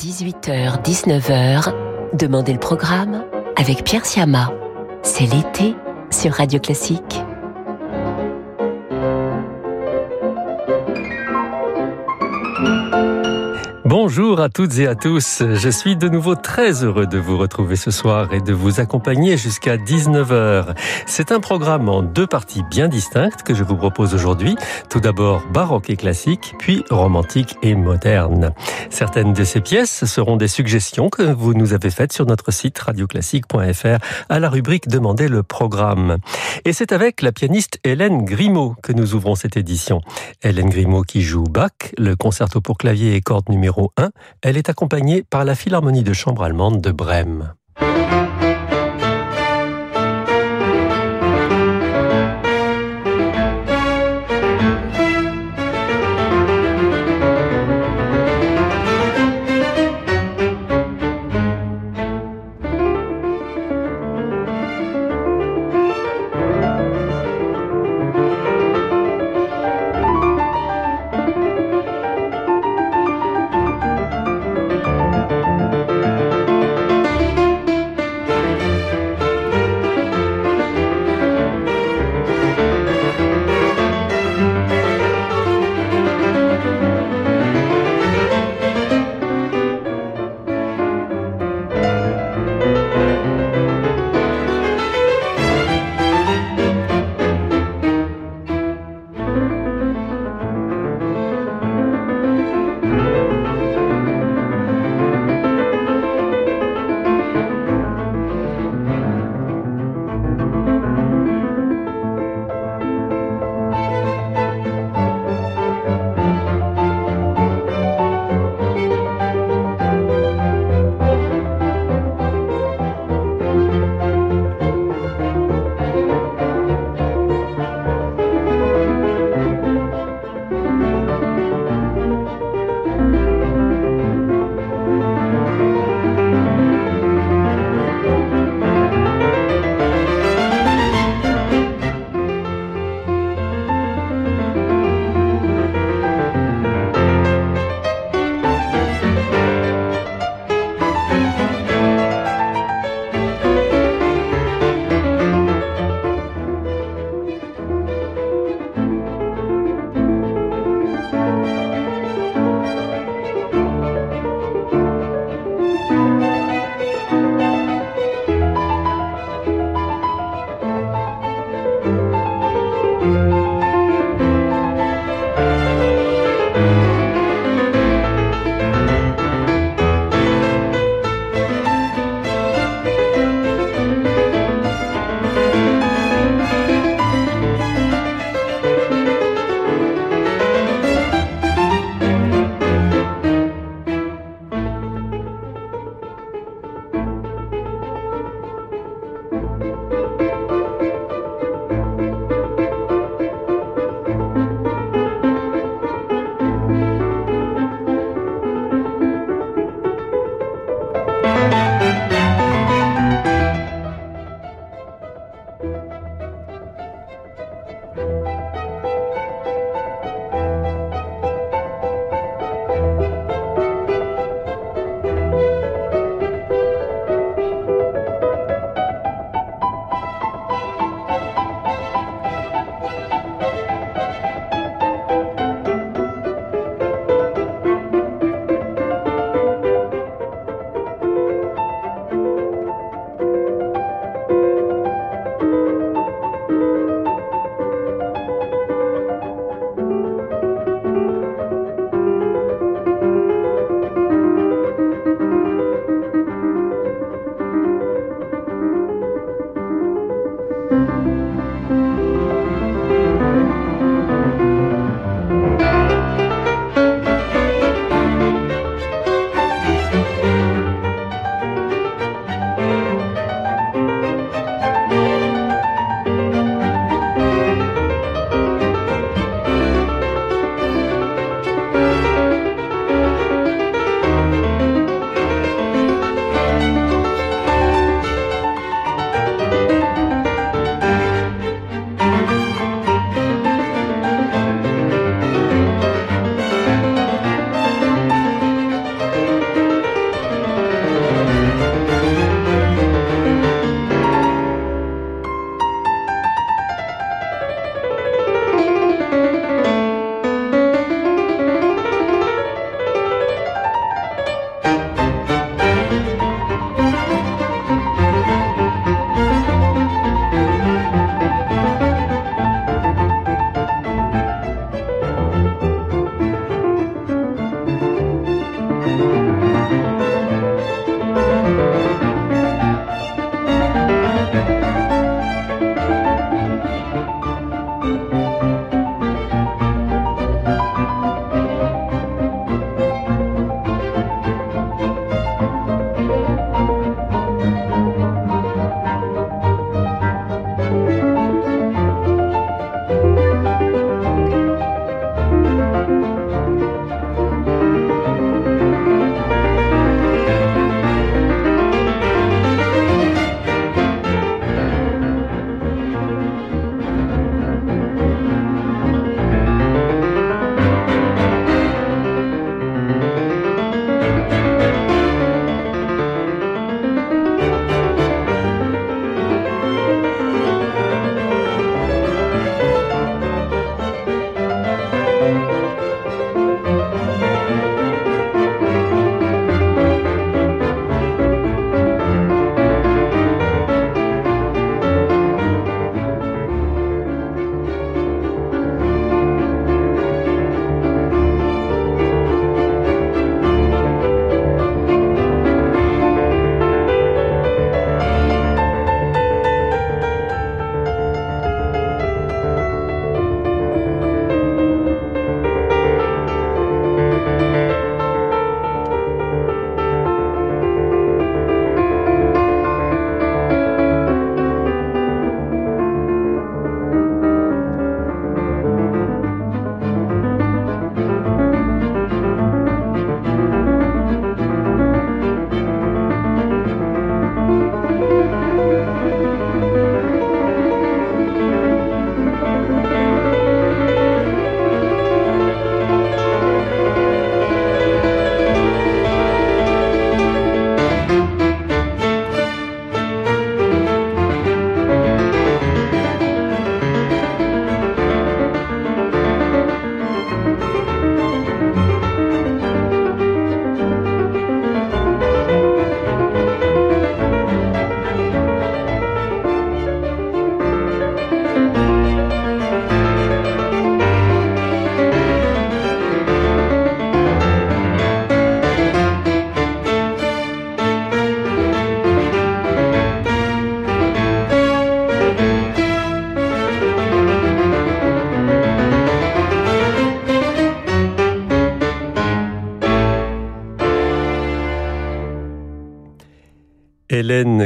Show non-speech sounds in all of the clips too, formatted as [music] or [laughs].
18h-19h, Demandez le programme avec Pierre Siama. C'est l'été sur Radio Classique. Bonjour à toutes et à tous. Je suis de nouveau très heureux de vous retrouver ce soir et de vous accompagner jusqu'à 19h. C'est un programme en deux parties bien distinctes que je vous propose aujourd'hui. Tout d'abord baroque et classique, puis romantique et moderne. Certaines de ces pièces seront des suggestions que vous nous avez faites sur notre site radioclassique.fr à la rubrique Demandez le programme. Et c'est avec la pianiste Hélène Grimaud que nous ouvrons cette édition. Hélène Grimaud qui joue Bach, le concerto pour clavier et cordes numéro 1, elle est accompagnée par la Philharmonie de chambre allemande de Brême.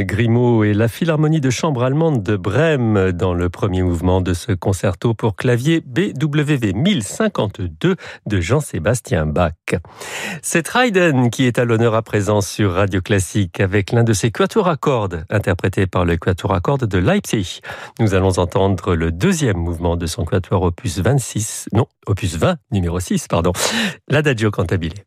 Grimaud et la Philharmonie de chambre allemande de Brême dans le premier mouvement de ce concerto pour clavier BWV 1052 de Jean-Sébastien Bach. C'est Haydn qui est à l'honneur à présent sur Radio Classique avec l'un de ses quatuors à cordes interprété par le quatuor à cordes de Leipzig. Nous allons entendre le deuxième mouvement de son quatuor opus 26, non, opus 20, numéro 6, pardon, l'Adagio Cantabile.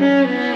Mm-hmm.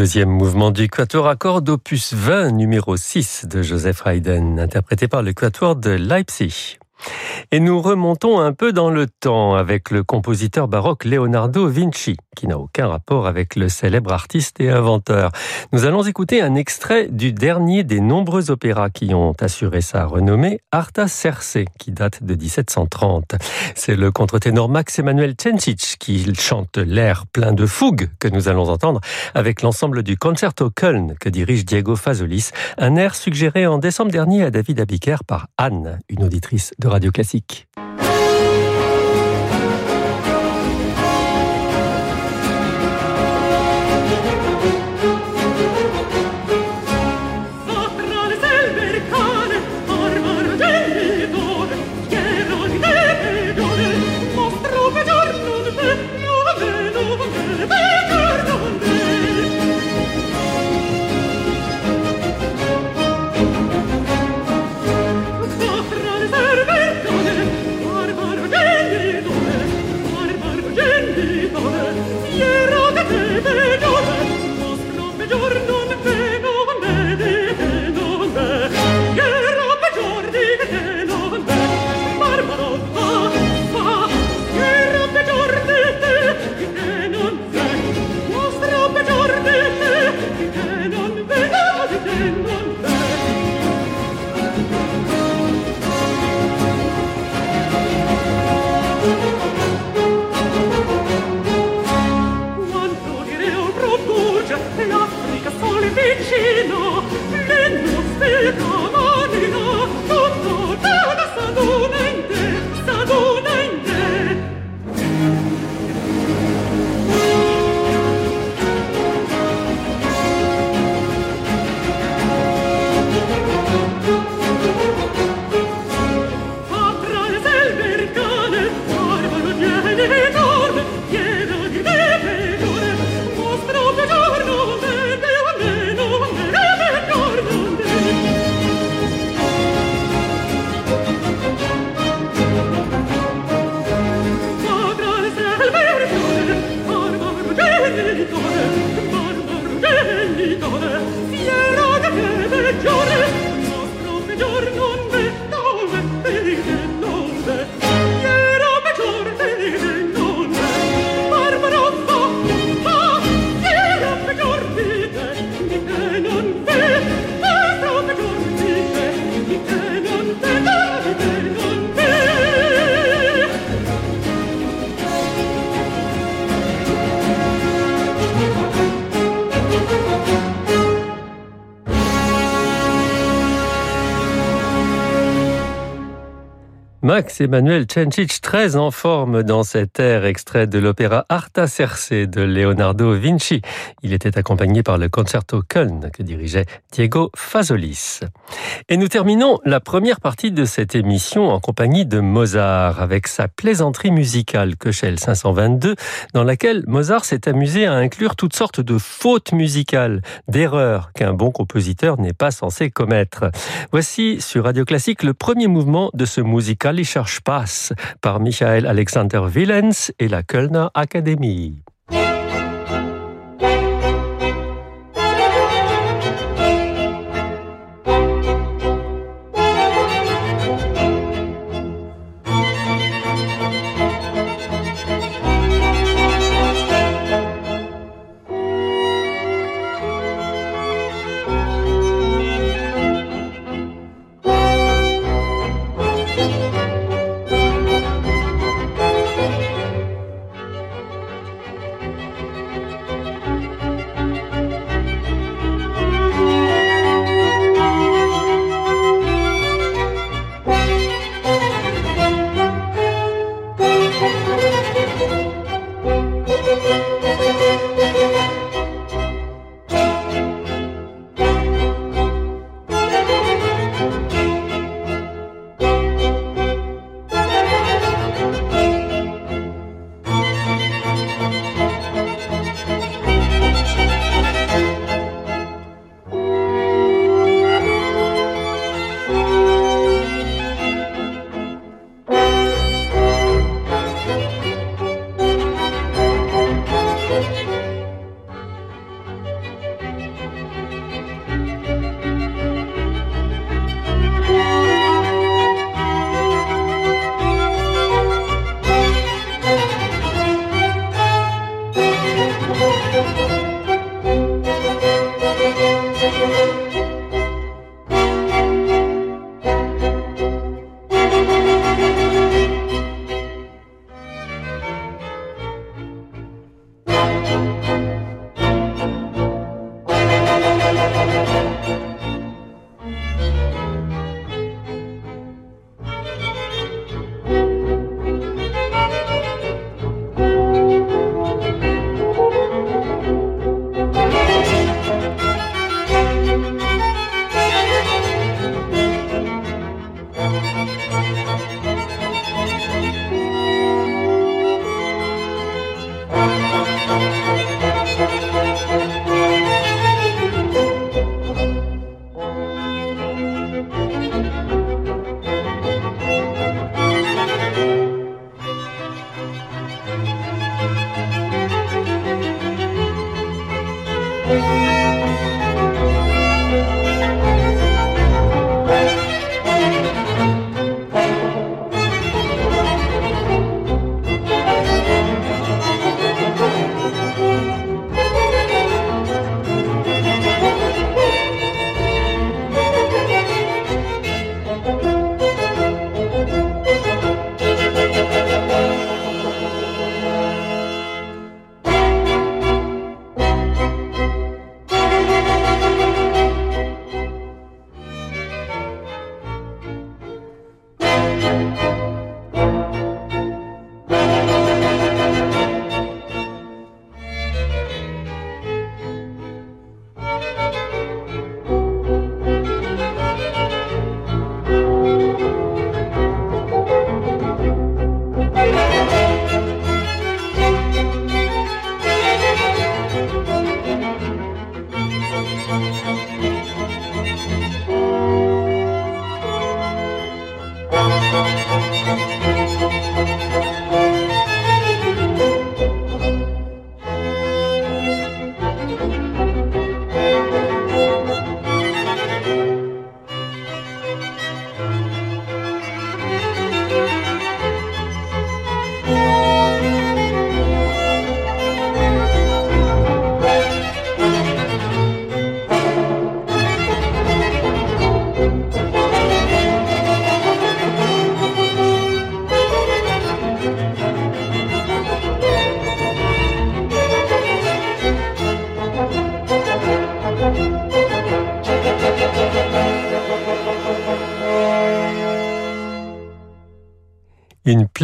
Deuxième mouvement du Quatuor à cordes opus 20 numéro 6 de Joseph Haydn, interprété par le Quatuor de Leipzig. Et nous remontons un peu dans le temps avec le compositeur baroque Leonardo Vinci, qui n'a aucun rapport avec le célèbre artiste et inventeur. Nous allons écouter un extrait du dernier des nombreux opéras qui ont assuré sa renommée, Arta Circe, qui date de 1730. C'est le contre-ténor Max Emmanuel Cencic qui chante l'air plein de fougue que nous allons entendre avec l'ensemble du Concerto Köln que dirige Diego Fazolis, un air suggéré en décembre dernier à David Abiker par Anne, une auditrice de Radio Classique. Max Emmanuel Cencic, très en forme dans cet air extrait de l'opéra Arta Circe de Leonardo Vinci. Il était accompagné par le Concerto Köln que dirigeait Diego Fazolis. Et nous terminons la première partie de cette émission en compagnie de Mozart avec sa plaisanterie musicale Köchel 522 dans laquelle Mozart s'est amusé à inclure toutes sortes de fautes musicales, d'erreurs qu'un bon compositeur n'est pas censé commettre. Voici sur Radio Classique le premier mouvement de ce musical cherche Spaß par Michael Alexander Willens et la Kölner Akademie.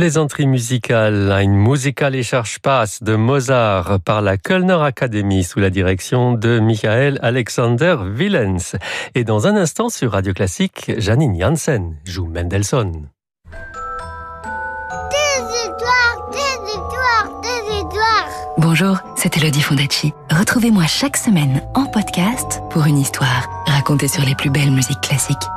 Plaisanterie musicale, une musicale cherche passe de Mozart par la Kölner Academy sous la direction de Michael Alexander Willens. Et dans un instant sur Radio Classique, Janine Janssen joue Mendelssohn. Bonjour, c'est Elodie Fondacci. Retrouvez-moi chaque semaine en podcast pour une histoire racontée sur les plus belles musiques classiques.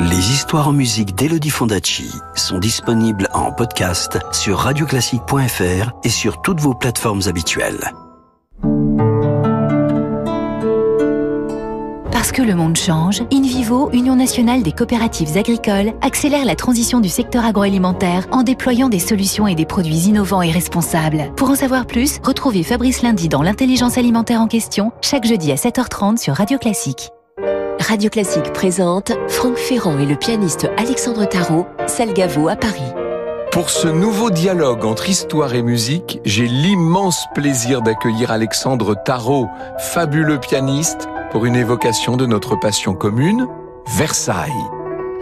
Les histoires en musique d'Elodie Fondacci sont disponibles en podcast sur radioclassique.fr et sur toutes vos plateformes habituelles. Parce que le monde change, InVivo, Union nationale des coopératives agricoles, accélère la transition du secteur agroalimentaire en déployant des solutions et des produits innovants et responsables. Pour en savoir plus, retrouvez Fabrice Lundi dans l'intelligence alimentaire en question, chaque jeudi à 7h30 sur Radio Classique. Radio Classique présente Franck Ferrand et le pianiste Alexandre Tarot, Salgavo à Paris. Pour ce nouveau dialogue entre histoire et musique, j'ai l'immense plaisir d'accueillir Alexandre Tarot, fabuleux pianiste, pour une évocation de notre passion commune, Versailles.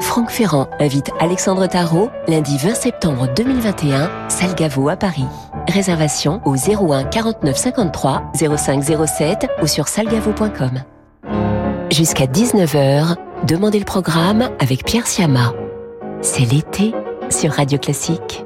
Franck Ferrand invite Alexandre Tarot lundi 20 septembre 2021, Salgavo à Paris. Réservation au 01 49 53 05 07 ou sur salgavo.com. Jusqu'à 19h, Demandez le programme avec Pierre Siama. C'est l'été sur Radio Classique.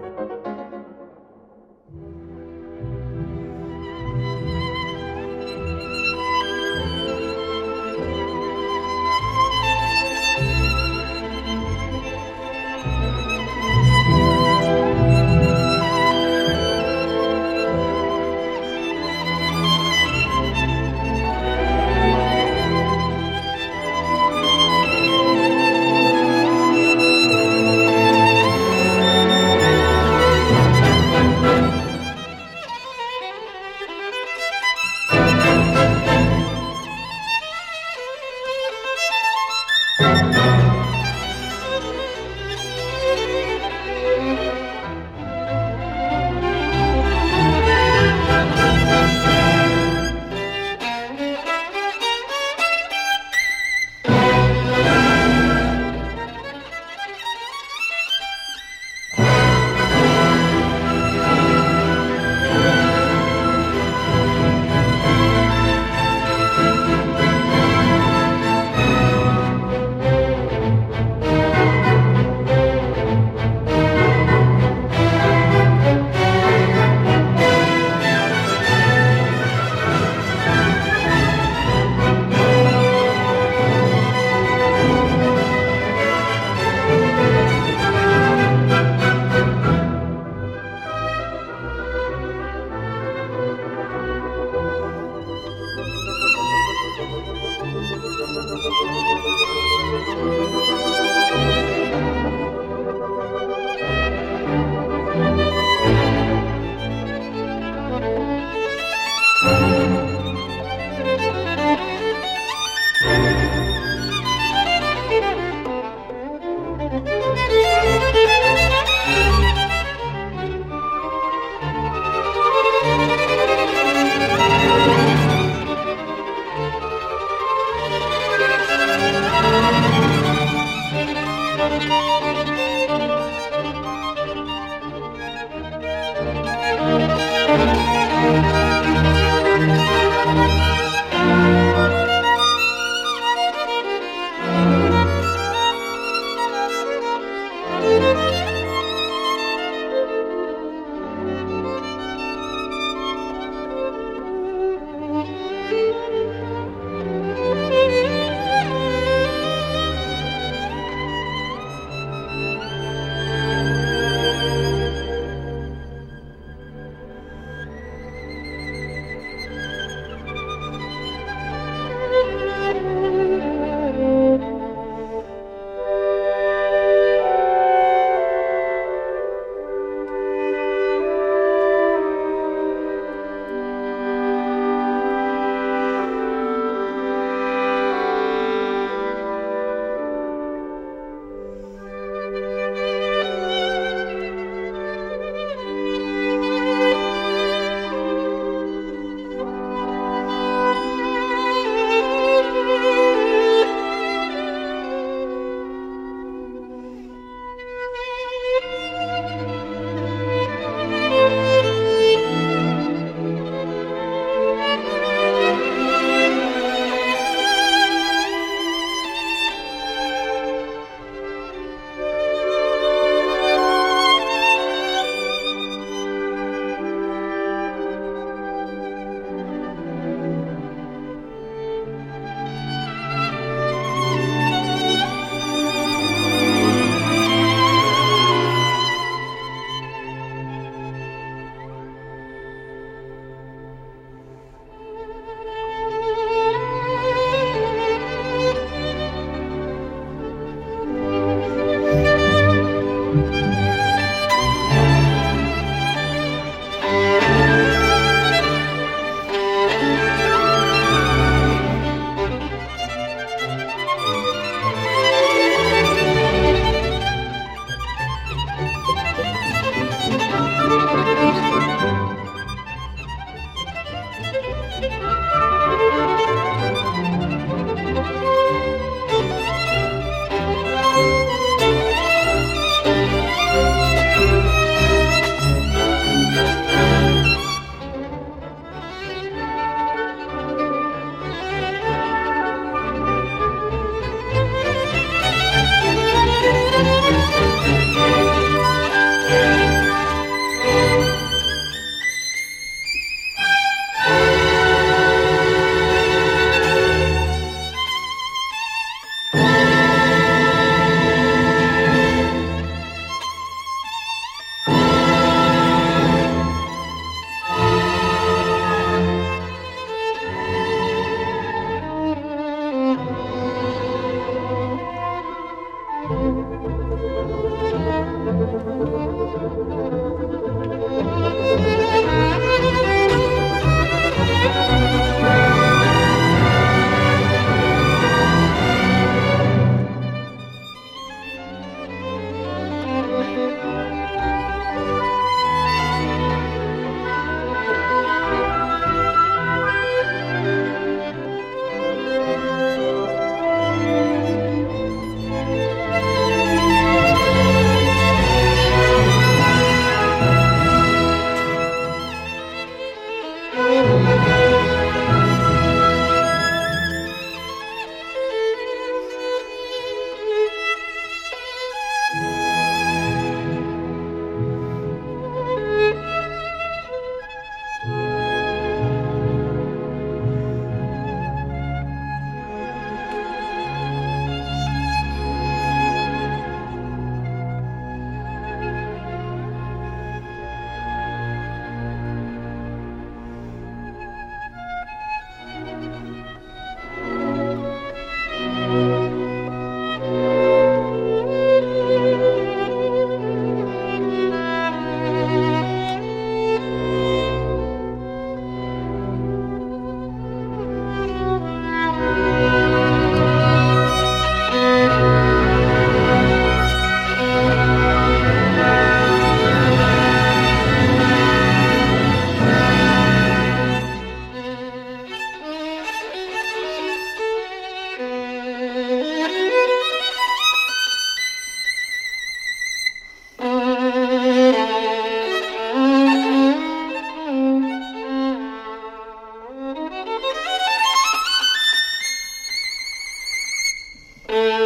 Mm-hmm.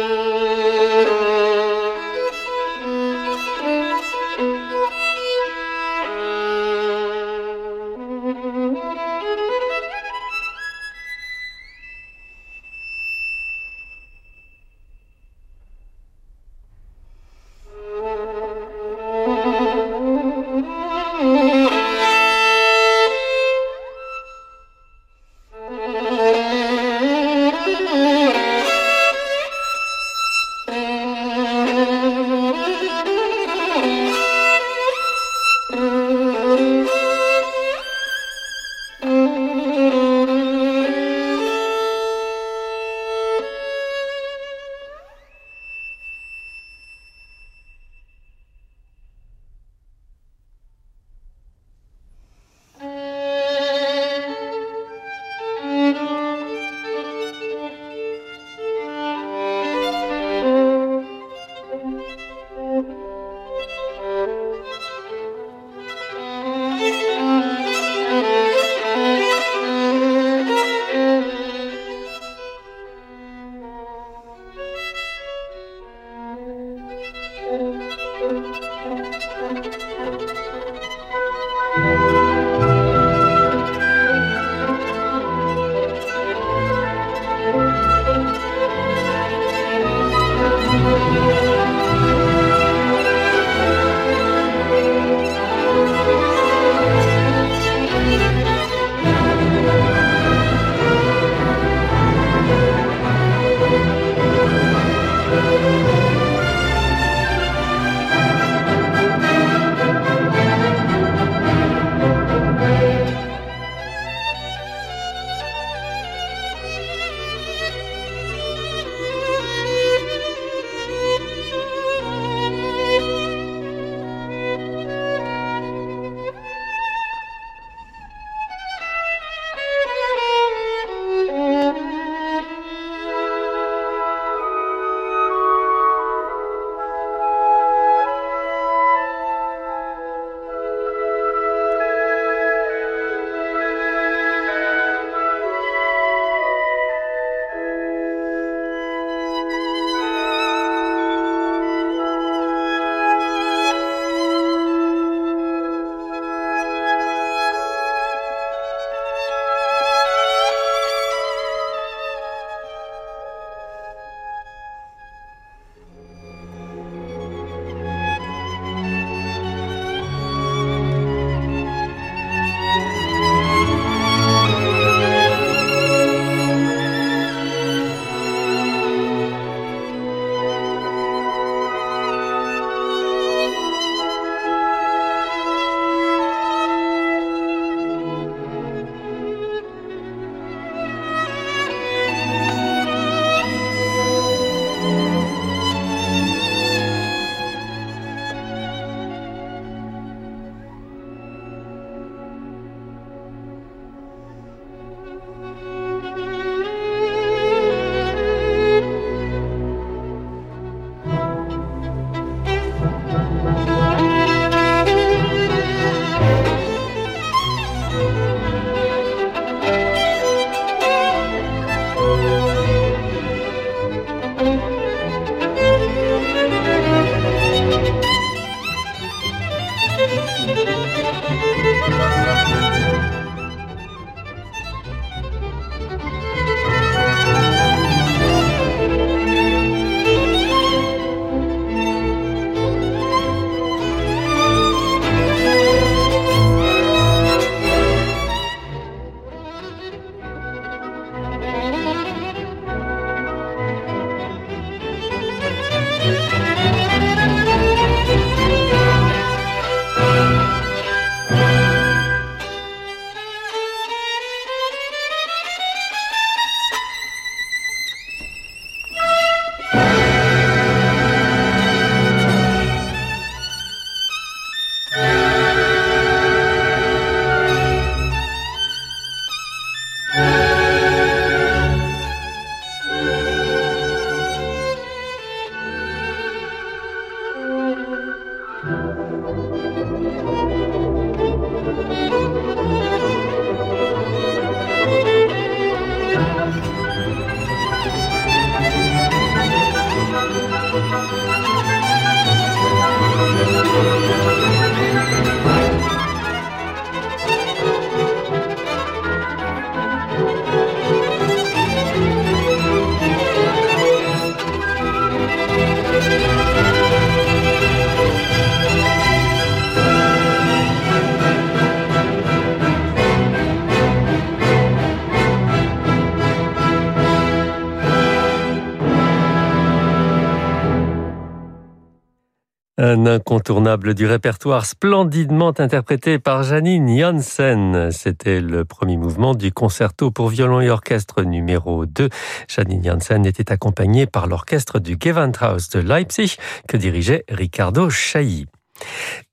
Un incontournable du répertoire splendidement interprété par Janine Janssen. C'était le premier mouvement du concerto pour violon et orchestre numéro 2. Janine Janssen était accompagnée par l'orchestre du Gewandhaus de Leipzig que dirigeait Ricardo Chailly.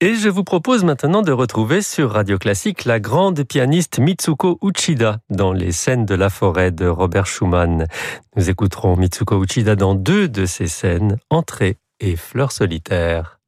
Et je vous propose maintenant de retrouver sur Radio Classique la grande pianiste Mitsuko Uchida dans les scènes de la forêt de Robert Schumann. Nous écouterons Mitsuko Uchida dans deux de ces scènes, Entrée et Fleurs solitaires.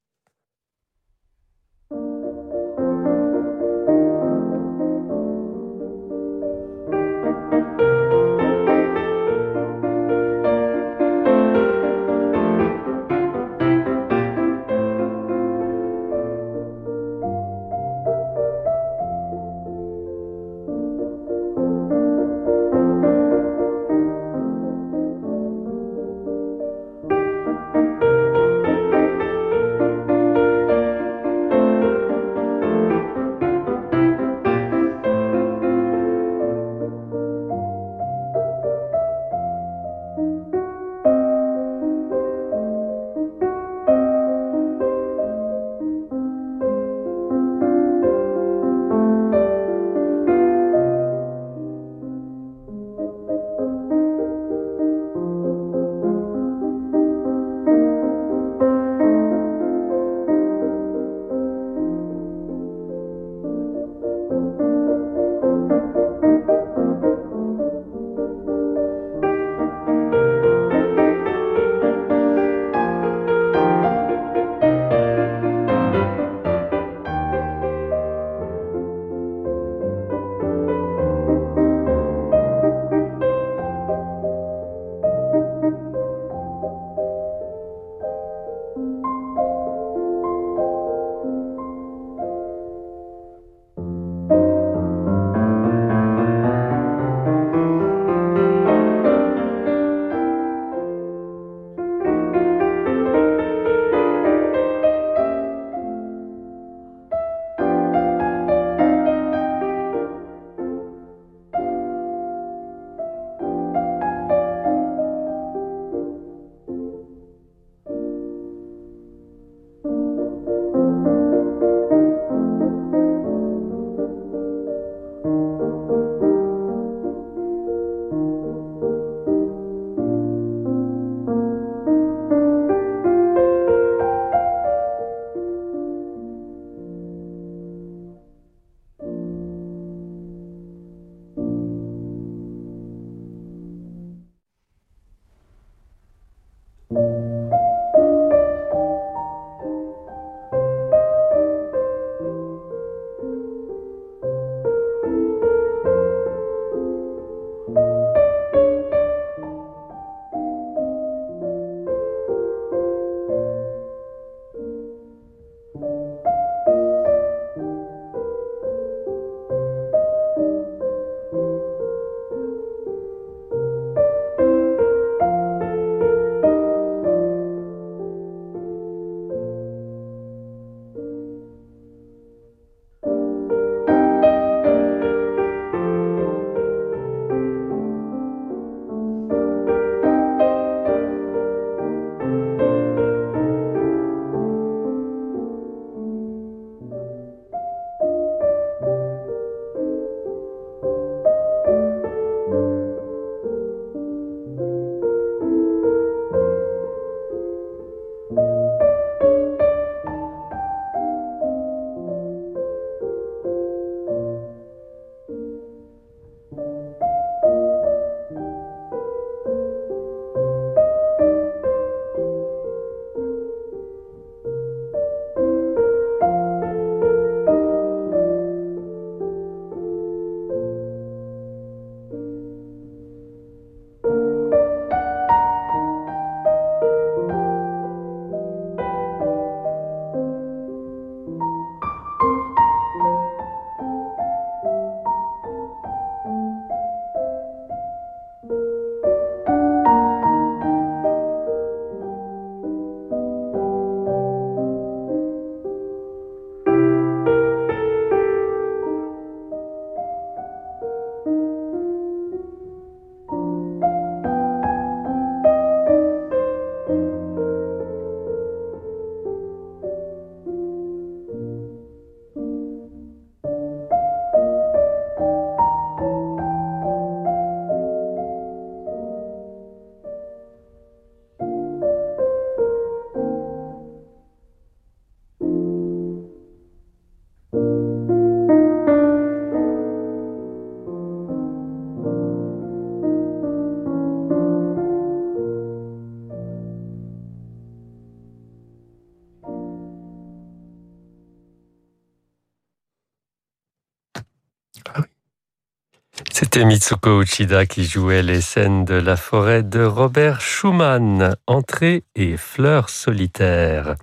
C'était Mitsuko Uchida qui jouait les scènes de la forêt de Robert Schumann, entrée et fleurs solitaires.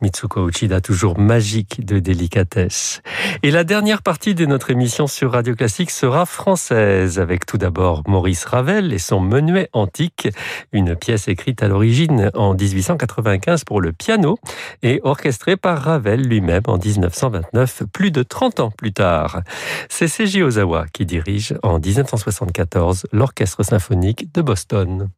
Mitsuko Uchida, toujours magique de délicatesse. Et la dernière partie de notre émission sur Radio Classique sera française, avec tout d'abord Maurice Ravel et son Menuet antique, une pièce écrite à l'origine en 1895 pour le piano et orchestrée par Ravel lui-même en 1929, plus de 30 ans plus tard. C'est Seiji Ozawa qui dirige en 1974 l'Orchestre symphonique de Boston.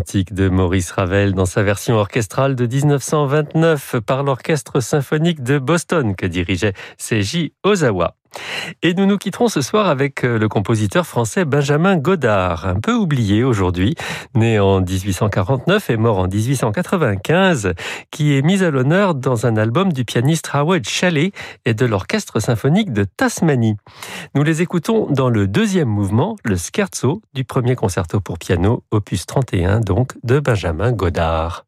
De Maurice Ravel dans sa version orchestrale de 1929 par l'Orchestre symphonique de Boston que dirigeait Seiji Ozawa. Et nous nous quitterons ce soir avec euh, le compositeur français Benjamin Godard, un peu oublié aujourd'hui, né en 1849 et mort en 1895, qui est mis à l'honneur dans un album du pianiste Howard Chalet et de l'Orchestre symphonique de Tasmanie. Nous les écoutons dans le deuxième mouvement, le scherzo du premier concerto pour piano, opus 31 donc, de Benjamin Godard.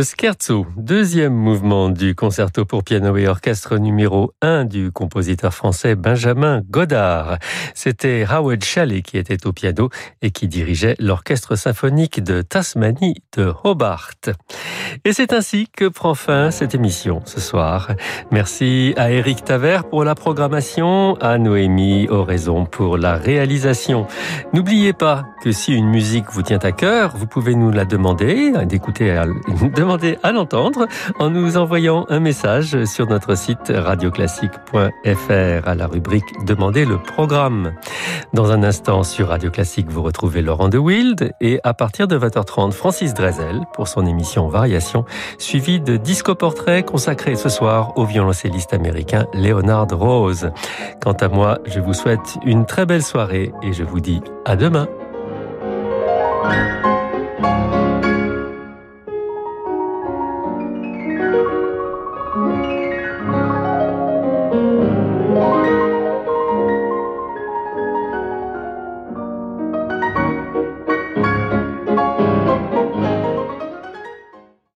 Le scherzo, deuxième mouvement du concerto pour piano et orchestre numéro 1 du compositeur français Benjamin Godard. C'était Howard Shelley qui était au piano et qui dirigeait l'orchestre symphonique de Tasmanie de Hobart. Et c'est ainsi que prend fin cette émission ce soir. Merci à Eric Taver pour la programmation, à Noémie Oraison pour la réalisation. N'oubliez pas que si une musique vous tient à cœur, vous pouvez nous la demander, d'écouter [laughs] Demandez à l'entendre en nous envoyant un message sur notre site radioclassique.fr à la rubrique Demandez le programme. Dans un instant sur Radio Classique, vous retrouvez Laurent de Wild et à partir de 20h30, Francis Drezel pour son émission Variation, suivi de Disco Portrait consacré ce soir au violoncelliste américain Leonard Rose. Quant à moi, je vous souhaite une très belle soirée et je vous dis à demain.